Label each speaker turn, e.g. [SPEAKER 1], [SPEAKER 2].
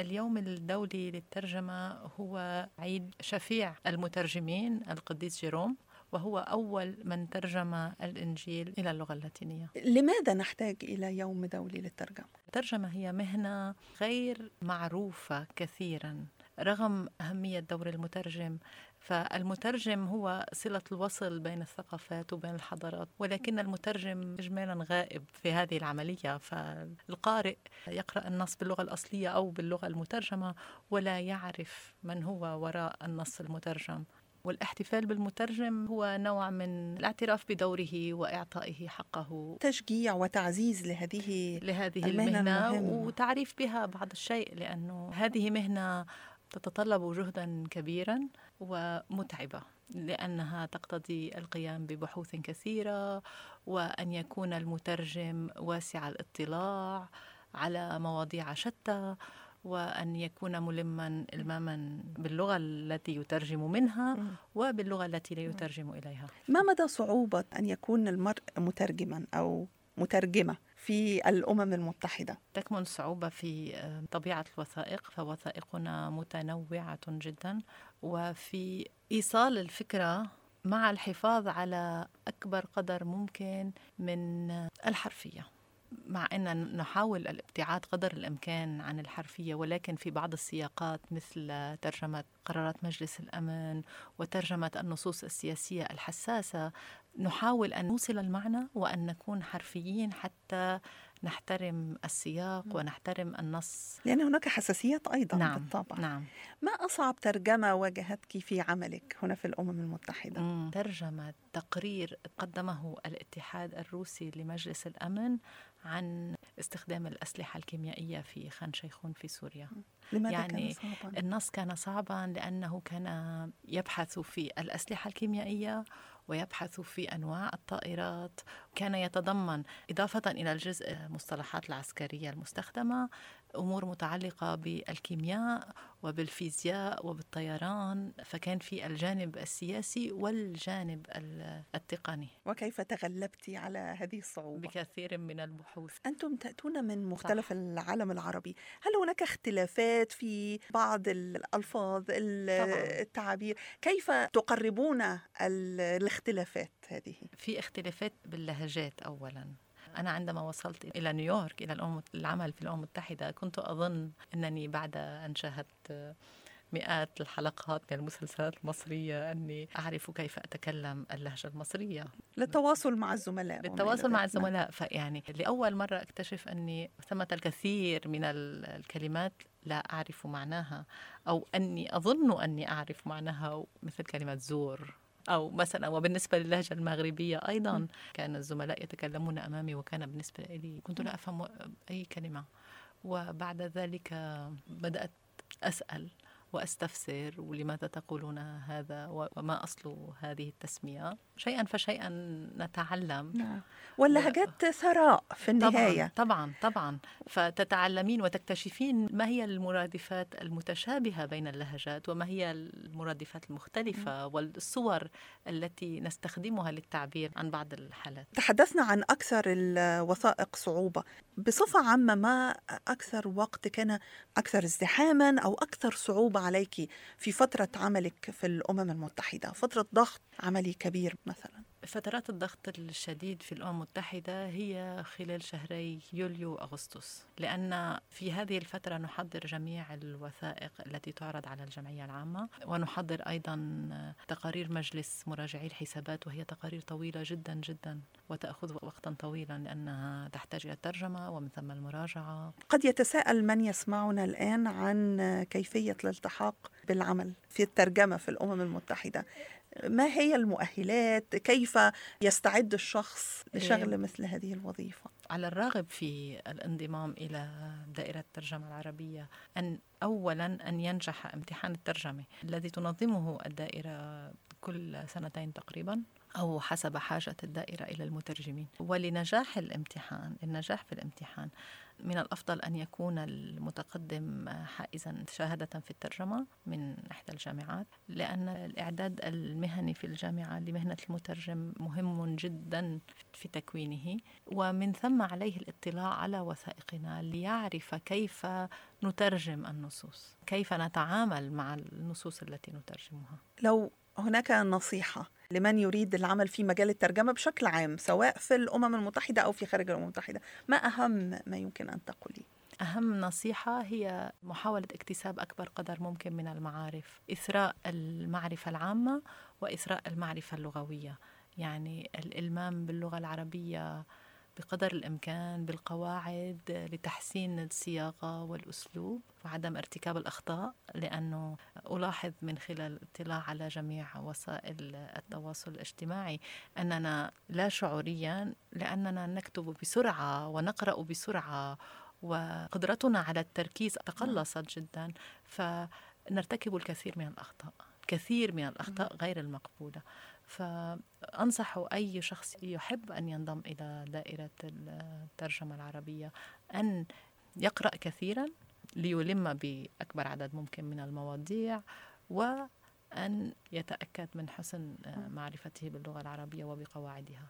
[SPEAKER 1] اليوم الدولي للترجمة هو عيد شفيع المترجمين القديس جيروم وهو أول من ترجم الإنجيل إلى اللغة اللاتينية
[SPEAKER 2] لماذا نحتاج إلى يوم دولي للترجمة؟
[SPEAKER 1] الترجمة هي مهنة غير معروفة كثيرا رغم أهمية دور المترجم فالمترجم هو صلة الوصل بين الثقافات وبين الحضارات ولكن المترجم إجمالا غائب في هذه العملية. فالقارئ يقرأ النص باللغة الأصلية أو باللغة المترجمة ولا يعرف من هو وراء النص المترجم. والاحتفال بالمترجم هو نوع من الاعتراف بدوره وإعطائه حقه.
[SPEAKER 2] تشجيع وتعزيز لهذه
[SPEAKER 1] لهذه المهنة, المهنة وتعريف بها بعض الشيء لأنه هذه مهنة تتطلب جهدا كبيرا ومتعبة لأنها تقتضي القيام ببحوث كثيرة وأن يكون المترجم واسع الاطلاع على مواضيع شتى وأن يكون ملما إلماما باللغة التي يترجم منها وباللغة التي لا يترجم إليها.
[SPEAKER 2] ما مدى صعوبة أن يكون المرء مترجما أو مترجمة؟ في الأمم المتحدة.
[SPEAKER 1] تكمن الصعوبة في آه، طبيعة الوثائق فوثائقنا متنوعة جدا وفي إيصال الفكرة مع الحفاظ على أكبر قدر ممكن من الحرفية مع أن نحاول الابتعاد قدر الإمكان عن الحرفية ولكن في بعض السياقات مثل ترجمة قرارات مجلس الأمن وترجمة النصوص السياسية الحساسة نحاول أن نوصل المعنى وأن نكون حرفيين حتى نحترم السياق ونحترم النص
[SPEAKER 2] لأن هناك حساسيات أيضا
[SPEAKER 1] نعم
[SPEAKER 2] بالطبع
[SPEAKER 1] نعم
[SPEAKER 2] ما أصعب ترجمة واجهتك في عملك هنا في الأمم المتحدة؟
[SPEAKER 1] مم. ترجمة تقرير قدمه الاتحاد الروسي لمجلس الأمن عن استخدام الأسلحة الكيميائية في خان شيخون في سوريا
[SPEAKER 2] لماذا يعني كان صعبا؟
[SPEAKER 1] النص كان صعبا لأنه كان يبحث في الأسلحة الكيميائية ويبحث في أنواع الطائرات. كان يتضمن إضافة إلى الجزء المصطلحات العسكرية المستخدمة أمور متعلقة بالكيمياء وبالفيزياء وبالطيران فكان في الجانب السياسي والجانب التقني.
[SPEAKER 2] وكيف تغلبت على هذه الصعوبة؟
[SPEAKER 1] بكثير من البحوث.
[SPEAKER 2] أنتم تأتون من مختلف صح. العالم العربي. هل هناك اختلافات في بعض الألفاظ التعابير؟ كيف تقربون الاختلافات؟ هذه؟
[SPEAKER 1] في اختلافات باللهجات اولا. أنا عندما وصلت إلى نيويورك إلى الأمم العمل في الأمم المتحدة كنت أظن أنني بعد أن شاهدت مئات الحلقات من المسلسلات المصرية أني أعرف كيف أتكلم اللهجة المصرية.
[SPEAKER 2] للتواصل مع الزملاء.
[SPEAKER 1] للتواصل مع الزملاء. فيعني لأول مرة أكتشف أني ثمة الكثير من الكلمات لا أعرف معناها أو أني أظن أني أعرف معناها مثل كلمة زور. أو مثلا وبالنسبة للهجة المغربية أيضا كان الزملاء يتكلمون أمامي وكان بالنسبة لي كنت لا أفهم أي كلمة. وبعد ذلك بدأت أسأل. وأستفسر ولماذا تقولون هذا وما أصل هذه التسمية؟ شيئا فشيئا نتعلم.
[SPEAKER 2] نعم. واللهجات ثراء في النهاية.
[SPEAKER 1] طبعا طبعا. طبعا فتتعلمين وتكتشفين ما هي المرادفات المتشابهة بين اللهجات وما هي المرادفات المختلفة والصور التي نستخدمها للتعبير عن بعض الحالات.
[SPEAKER 2] تحدثنا عن أكثر الوثائق صعوبة. بصفة عامة ما أكثر وقت كان أكثر ازدحاما أو أكثر صعوبة عليك في فترة عملك في الأمم المتحدة فترة ضغط عملي كبير مثلا؟
[SPEAKER 1] فترات الضغط الشديد في الأمم المتحدة هي خلال شهري يوليو أغسطس لأن في هذه الفترة نحضر جميع الوثائق التي تعرض على الجمعية العامة ونحضر أيضا تقارير مجلس مراجعي الحسابات وهي تقارير طويلة جدا جدا وتأخذ وقتا طويلا لأنها تحتاج إلى الترجمة ومن ثم المراجعة.
[SPEAKER 2] قد يتساءل من يسمعنا الآن عن كيفية الالتحاق بالعمل في الترجمة في الأمم المتحدة. ما هي المؤهلات؟ كيف يستعد الشخص لشغل إيه. مثل هذه الوظيفة؟
[SPEAKER 1] على الراغب في الانضمام إلى دائرة الترجمة العربية أن أولا أن ينجح امتحان الترجمة الذي تنظمه الدائرة كل سنتين تقريبا. أو حسب حاجة الدائرة إلى المترجمين. ولنجاح الامتحان النجاح في الامتحان من الأفضل أن يكون المتقدم حائزا شهادة في الترجمة من إحدى الجامعات لأن الإعداد المهني في الجامعة لمهنة المترجم مهم جدا في تكوينه. ومن ثم عليه الاطلاع على وثائقنا ليعرف كيف نترجم النصوص كيف نتعامل مع النصوص التي نترجمها.
[SPEAKER 2] لو هناك نصيحة لمن يريد العمل في مجال الترجمة بشكل عام سواء في الأمم المتحدة أو في خارج الأمم المتحدة ما أهم ما يمكن أن تقولي؟
[SPEAKER 1] أهم نصيحة هي محاولة اكتساب أكبر قدر ممكن من المعارف إثراء المعرفة العامة وإثراء المعرفة اللغوية يعني الإلمام باللغة العربية بقدر الإمكان بالقواعد لتحسين الصياغة والأسلوب وعدم ارتكاب الأخطاء لأنه ألاحظ من خلال الاطلاع على جميع وسائل التواصل الاجتماعي أننا لا شعوريا لأننا نكتب بسرعة ونقرأ بسرعة وقدرتنا على التركيز تقلصت جدا فنرتكب الكثير من الأخطاء كثير من الأخطاء غير المقبولة. فأنصح أي شخص يحب أن ينضم إلى دائرة الترجمة العربية أن يقرأ كثيرا ليلم بأكبر عدد ممكن من المواضيع وأن يتأكد من حسن معرفته باللغة العربية وبقواعدها.